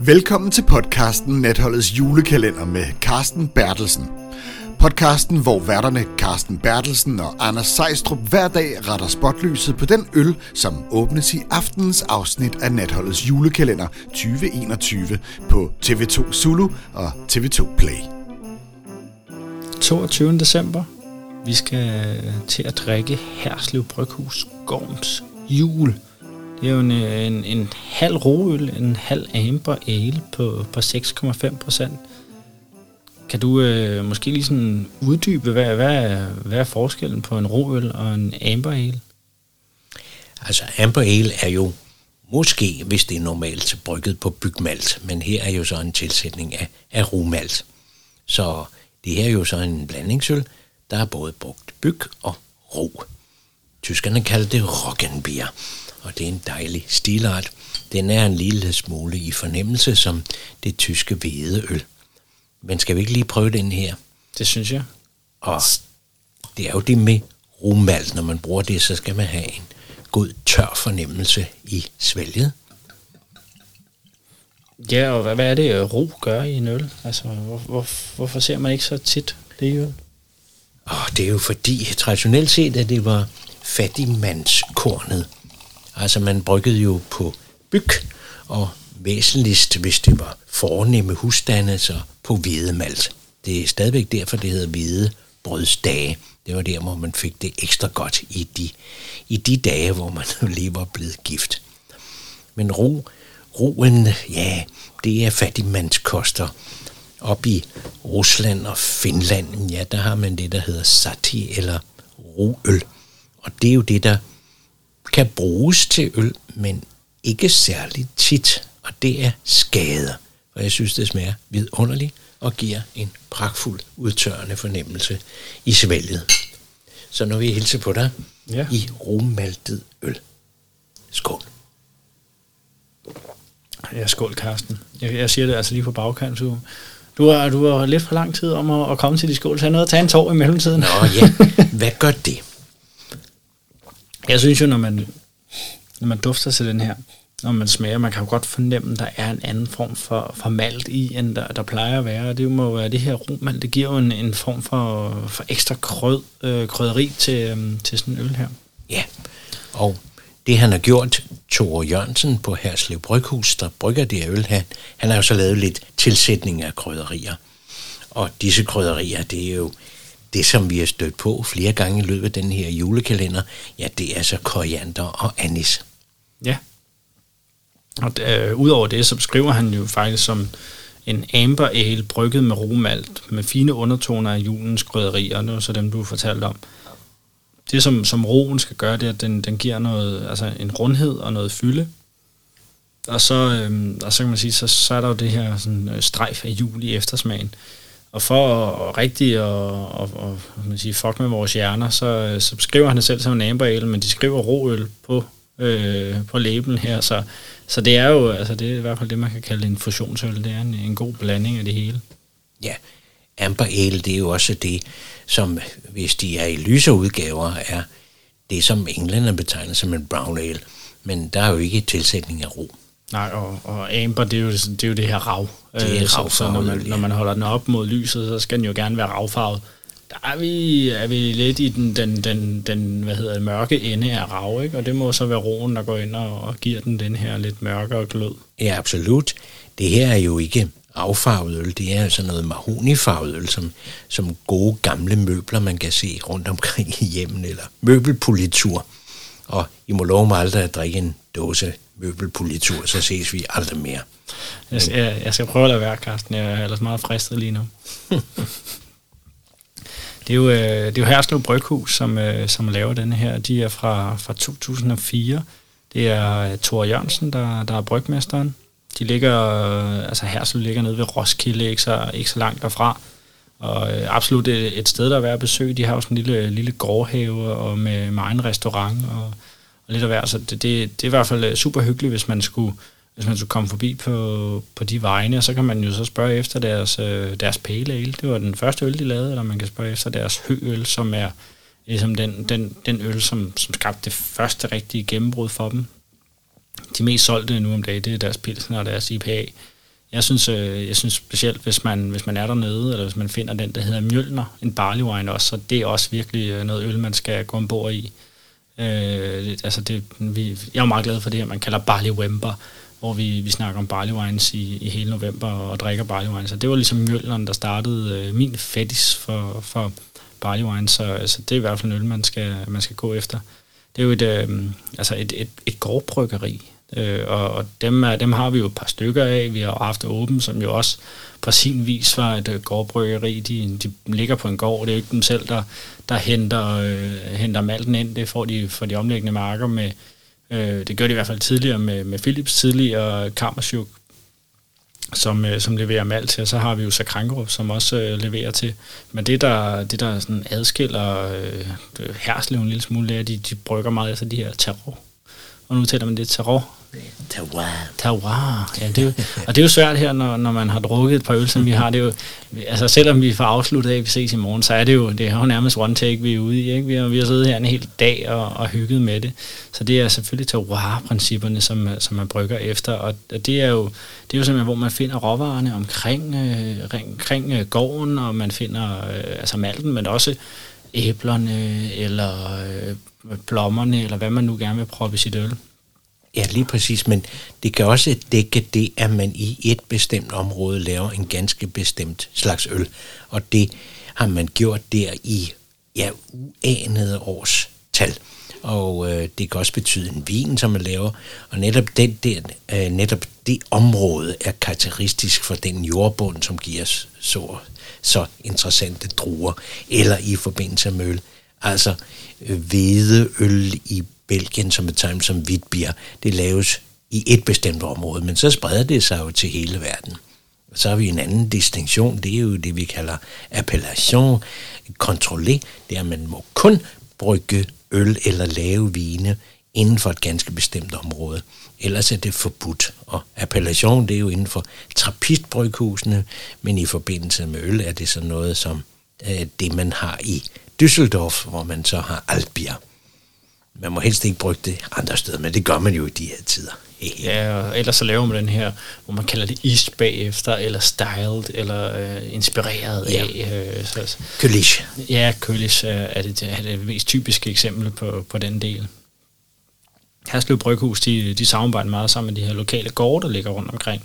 Velkommen til podcasten Natholdets julekalender med Carsten Bertelsen. Podcasten, hvor værterne Carsten Bertelsen og Anders Sejstrup hver dag retter spotlyset på den øl, som åbnes i aftenens afsnit af Natholdets julekalender 2021 på TV2 Zulu og TV2 Play. 22. december. Vi skal til at drikke Herslev Bryghus Gorms jul. Det er jo en, øh, en, en halv roøl, en halv amber ale på, på 6,5 procent. Kan du øh, måske lige sådan uddybe, hvad, hvad, hvad er forskellen på en roøl og en amber ale? Altså amber ale er jo måske, hvis det er normalt, brygget på bygmalt, men her er jo så en tilsætning af, af rumalt. Så det her er jo så en blandingsøl, der er både brugt byg og ro. Tyskerne kalder det Roggenbier og det er en dejlig stilart. Den er en lille smule i fornemmelse som det tyske hvedeøl. Men skal vi ikke lige prøve den her? Det synes jeg. Og det er jo det med rumalt. Når man bruger det, så skal man have en god tør fornemmelse i svælget. Ja, og hvad er det, ro gør i en øl? Altså, hvor, hvor, hvorfor ser man ikke så tit det i øl? Oh, det er jo fordi, traditionelt set, at det var fattigmandskornet, Altså man bryggede jo på byg, og væsentligst, hvis det var fornemme husstande, så på hvedemalt. Det er stadigvæk derfor, det hedder hvide brødsdage. Det var der, hvor man fik det ekstra godt i de, i de dage, hvor man lige var blevet gift. Men ro, roen, ja, det er fattigmandskoster. Op i Rusland og Finland, ja, der har man det, der hedder sati eller roøl. Og det er jo det, der kan bruges til øl, men ikke særligt tit, og det er skade. For jeg synes, det smager vidunderligt og giver en pragtfuld udtørrende fornemmelse i svælget. Så nu vil jeg hilse på dig ja. i rummaltet øl. Skål. Ja, skål, Karsten. Jeg, jeg siger det altså lige på bagkant, så du har, du har lidt for lang tid om at, at komme til de skål, så jeg noget at tage en tår i mellemtiden. Nå ja, hvad gør det? Jeg synes jo, når man, når man dufter til den her, når man smager, man kan jo godt fornemme, at der er en anden form for, for malt i, end der, der plejer at være. Det må være det her romalt, det giver jo en, en form for, for ekstra krød, øh, krydderi til, øh, til sådan en øl her. Ja, og det han har gjort, Tore Jørgensen på Herslev Bryghus, der brygger det øl her, han har jo så lavet lidt tilsætning af krydderier. Og disse krydderier, det er jo det, som vi har stødt på flere gange i løbet af den her julekalender, ja, det er så koriander og anis. Ja. Og øh, udover det, så beskriver han jo faktisk som en amber ale brygget med romalt, med fine undertoner af julens krydderier, og det var så dem, du fortalte om. Det, som, som roen skal gøre, det er, at den, den giver noget, altså en rundhed og noget fylde. Og så, øhm, og så kan man sige, så, så er der jo det her sådan, øh, strejf af jul i eftersmagen. Og for at, rigtig og, og, og, man siger, fuck med vores hjerner, så, så skriver han det selv som en amber ale, men de skriver roøl på, øh, på labelen her, så, så det er jo altså det er i hvert fald det, man kan kalde en fusionsøl. Det er en, en god blanding af det hele. Ja, amber ale, det er jo også det, som hvis de er i lyse udgaver, er det, som englænderne betegner som en brown ale. Men der er jo ikke tilsætning af ro. Nej, og, og amber, det er, jo, det er jo det her rav. Det er øh, så, så når, man, når man holder den op mod lyset, så skal den jo gerne være ravfarvet. Der er vi, er vi lidt i den, den, den, den hvad hedder, mørke ende af rav, ikke? og det må så være roen, der går ind og, og giver den den her lidt mørkere glød. Ja, absolut. Det her er jo ikke affarvet øl, det er altså noget mahonifarvet øl, som, som gode gamle møbler, man kan se rundt omkring i hjemmen, eller møbelpolitur. Og I må love mig aldrig at drikke en dåse møbelpolitur, så ses vi aldrig mere. Jeg, jeg, jeg skal prøve at lade være, Carsten. Jeg er ellers meget fristet lige nu. det er jo, øh, det er jo Herslev Bryghus, som, øh, som laver denne her. De er fra, fra 2004. Det er øh, Thor Jørgensen, der, der er brygmesteren. De ligger, altså Herslev ligger nede ved Roskilde, ikke så, ikke så langt derfra. Og absolut et, et sted, der er værd at besøge. De har også en lille, lille gårdhave og med, med egen restaurant og og lidt af hver. Så det, det, det er i hvert fald øh, super hyggeligt, hvis man skulle, hvis man skulle komme forbi på, på de vegne, og så kan man jo så spørge efter deres, øh, deres pale ale. Det var den første øl, de lavede, eller man kan spørge efter deres høøl, som er ligesom den, den, den øl, som, som skabte det første rigtige gennembrud for dem. De mest solgte nu om dagen, det er deres pilsner og deres IPA. Jeg synes, øh, jeg synes specielt, hvis man, hvis man er dernede, eller hvis man finder den, der hedder Mjølner, en barley wine også, så det er også virkelig noget øl, man skal gå ombord i. Øh, altså det, vi, jeg er meget glad for det her, man kalder barley wember, hvor vi, vi snakker om barley wines i, i hele november og drikker barley wines. Så det var ligesom Mjølneren, der startede øh, min fetis for, for barley wines, så altså, det er i hvert fald en øl, man skal, man skal gå efter. Det er jo et, øh, altså et, et, et gårdbryggeri, øh, og, og dem, er, dem har vi jo et par stykker af. Vi har haft Åben, som jo også på sin vis var et øh, gårdbryggeri. De, de ligger på en gård, det er jo ikke dem selv, der, der henter, øh, henter malten ind. Det får de for de omliggende marker med, øh, det gør de i hvert fald tidligere med, med Philips tidligere Kammersjuk, som, øh, som leverer malt til, og så har vi jo Sakrankerup, som også øh, leverer til. Men det, der, det, der sådan adskiller øh, Herslev en lille smule, det er, at de, de brygger meget altså de her terror. Og nu taler man det terror, Terroir. Terroir. Ja, det er jo, og det er jo svært her, når, når man har drukket et par øl, som vi har. Det er jo, altså selvom vi får afsluttet af, at vi ses i morgen, så er det jo, det er jo nærmest one take, vi er ude i. Ikke? Vi, har, vi har siddet her en hel dag og, og hygget med det. Så det er selvfølgelig terroir-principperne, som, som man brygger efter. Og, og det er jo, det er jo simpelthen, hvor man finder råvarerne omkring, øh, omkring øh, gården, og man finder øh, altså malten, men også æblerne, eller øh, plommerne, eller hvad man nu gerne vil proppe i sit øl. Ja, lige præcis, men det kan også dække det, at man i et bestemt område laver en ganske bestemt slags øl, og det har man gjort der i ja, uanede års tal. Og øh, det kan også betyde en vin, som man laver, og netop, den der, øh, netop det område er karakteristisk for den jordbund, som giver så, så interessante druer, eller i forbindelse med øl. Altså øh, hvedeøl i Belgien, som betegnes som hvidt bier, det laves i et bestemt område, men så spreder det sig jo til hele verden. Så har vi en anden distinktion, det er jo det, vi kalder appellation contrôlée, det er, at man må kun brygge øl eller lave vine inden for et ganske bestemt område. Ellers er det forbudt. Og appellation, det er jo inden for trappistbryghusene, men i forbindelse med øl er det så noget som øh, det, man har i Düsseldorf, hvor man så har Altbier. Man må helst ikke bruge det andre steder, men det gør man jo i de her tider. Ja, og ellers så laver man den her, hvor man kalder det East bagefter, eller styled, eller øh, inspireret ja. af. Øh, så, Kølish. Ja, Kølish er, er, det, er det mest typiske eksempel på, på den del. Herslev Bryghus, de, de samarbejder meget sammen med de her lokale gårde, der ligger rundt omkring.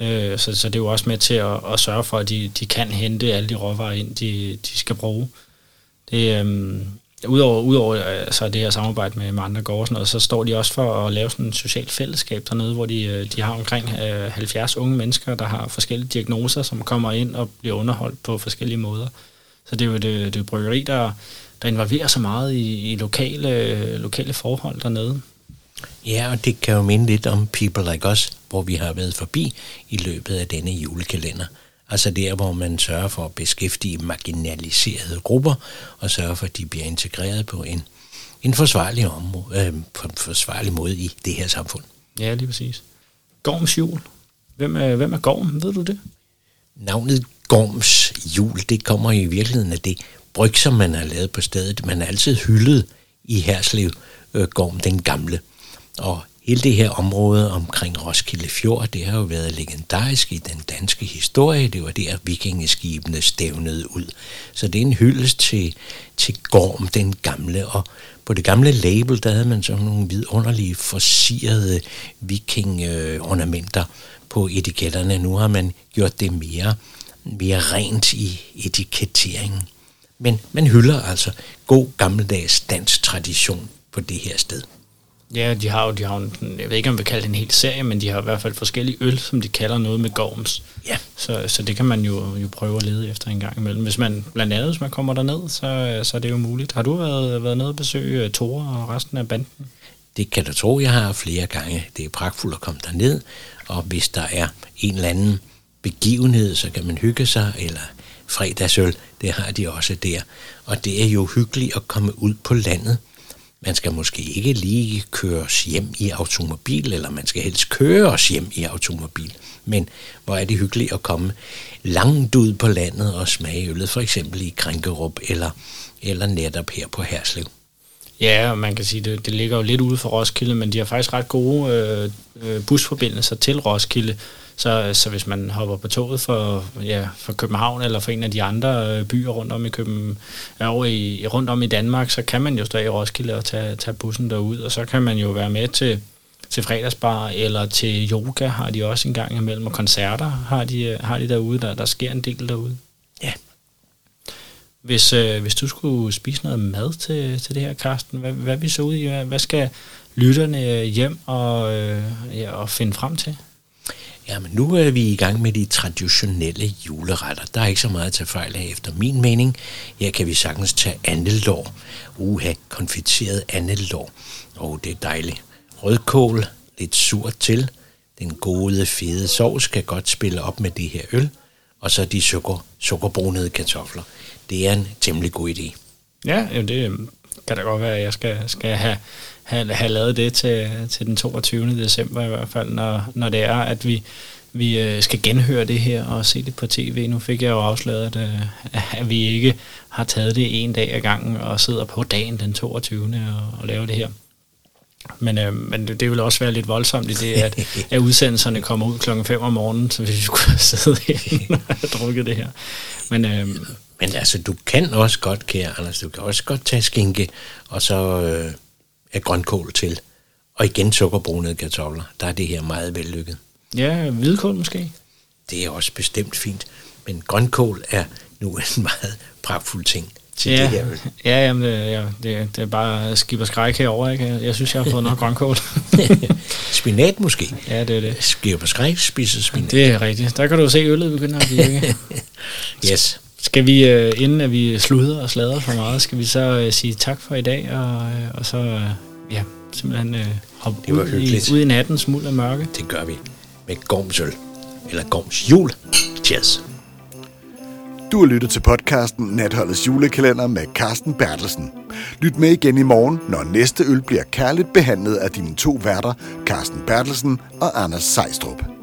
Øh, så, så det er jo også med til at, at sørge for, at de, de kan hente alle de råvarer ind, de, de skal bruge. Det, øh, Udover, udover altså det her samarbejde med, med andre gårde, sådan noget, så står de også for at lave sådan et socialt fællesskab dernede, hvor de, øh, de har omkring øh, 70 unge mennesker, der har forskellige diagnoser, som kommer ind og bliver underholdt på forskellige måder. Så det er jo det, det er bryggeri, der, der involverer så meget i, i lokale, lokale forhold dernede. Ja, og det kan jo minde lidt om People Like Us, hvor vi har været forbi i løbet af denne julekalender. Altså der, hvor man sørger for at beskæftige marginaliserede grupper, og sørge for, at de bliver integreret på en, en forsvarlig, område, øh, på en forsvarlig måde i det her samfund. Ja, lige præcis. Gorms jul. Hvem er, hvem er Gorm? Ved du det? Navnet Gorms jul, det kommer i virkeligheden af det bryg, som man har lavet på stedet. Man har altid hyldet i Herslev øh, Gorm den gamle. Og Hele det her område omkring Roskilde Fjord, det har jo været legendarisk i den danske historie. Det var der, vikingeskibene stævnede ud. Så det er en hyldest til, til Gorm, den gamle. Og på det gamle label, der havde man sådan nogle vidunderlige forsirede vikingornamenter på etiketterne. Nu har man gjort det mere, mere rent i etiketteringen. Men man hylder altså god gammeldags dansk tradition på det her sted. Ja, de har jo, de har en, jeg ved ikke, om vi vil kalde det en hel serie, men de har i hvert fald forskellige øl, som de kalder noget med gorms. Ja. Så, så det kan man jo, jo prøve at lede efter en gang imellem. Hvis man, blandt andet, hvis man kommer derned, så, så er det jo muligt. Har du været, været nede og besøge øh, Tore og resten af banden? Det kan du tro, jeg har flere gange. Det er pragtfuldt at komme derned, og hvis der er en eller anden begivenhed, så kan man hygge sig, eller fredagsøl, det har de også der. Og det er jo hyggeligt at komme ud på landet, man skal måske ikke lige køres hjem i automobil, eller man skal helst køre os hjem i automobil. Men hvor er det hyggeligt at komme langt ud på landet og smage øllet, for eksempel i Krænkerup eller, eller netop her på Herslev. Ja, man kan sige, det, det ligger jo lidt ude for Roskilde, men de har faktisk ret gode øh, øh busforbindelser til Roskilde, så, så hvis man hopper på toget for, ja, for København eller for en af de andre øh, byer rundt om i København, over i, rundt om i Danmark, så kan man jo stå i Roskilde og tage, tage bussen derud, og så kan man jo være med til, til fredagsbar eller til yoga har de også en gang imellem, og koncerter har de, har de derude, der, der sker en del derude. Ja. Hvis, øh, hvis du skulle spise noget mad til, til det her, Karsten, hvad, hvad vi så ud i? Hvad, hvad skal lytterne hjem og, øh, ja, og finde frem til? Jamen, nu er vi i gang med de traditionelle juleretter. Der er ikke så meget at tage fejl af efter min mening. Her kan vi sagtens tage andelår. Uha, konfiteret andelår. Og oh, det er dejligt. Rødkål, lidt surt til. Den gode, fede sovs kan godt spille op med det her øl. Og så de sukker, sukkerbrunede kartofler. Det er en temmelig god idé. Ja, jamen det kan da godt være, at jeg skal, skal have, have, have lavet det til, til den 22. december i hvert fald, når, når det er, at vi, vi øh, skal genhøre det her og se det på tv. Nu fik jeg jo afsløret, at, øh, at vi ikke har taget det en dag ad gangen og sidder på dagen den 22. og, og laver det her. Men, øh, men det vil også være lidt voldsomt i det, at, at udsendelserne kommer ud klokken 5 om morgenen, så hvis vi skulle sidde herinde og have drukket det her. Men, øh, men altså, du kan også godt, kære Anders, du kan også godt tage skinke, og så øh, er grønkål til. Og igen sukkerbrunede kartofler. Der er det her meget vellykket. Ja, hvidkål måske. Det er også bestemt fint. Men grønkål er nu en meget pragtfuld ting til ja, det her øl. Ja, jamen, det, ja, det, det er bare skib og skræk herovre, ikke? Jeg synes, jeg har fået nok grønkål. spinat måske? Ja, det er det. Skib og skræk spiser spinat. Det er rigtigt. Der kan du se, øllet begynder at virke. yes. Skal vi, øh, inden at vi sluder og slader for meget, skal vi så uh, sige tak for i dag, og, uh, og så ja, simpelthen hoppe ud i, ud i natten smuld af mørke? Det gør vi med Gormsøl, eller Gorms Jul. Cheers! Du har lyttet til podcasten Natholdets julekalender med Carsten Bertelsen. Lyt med igen i morgen, når næste øl bliver kærligt behandlet af dine to værter, Carsten Bertelsen og Anders Sejstrup.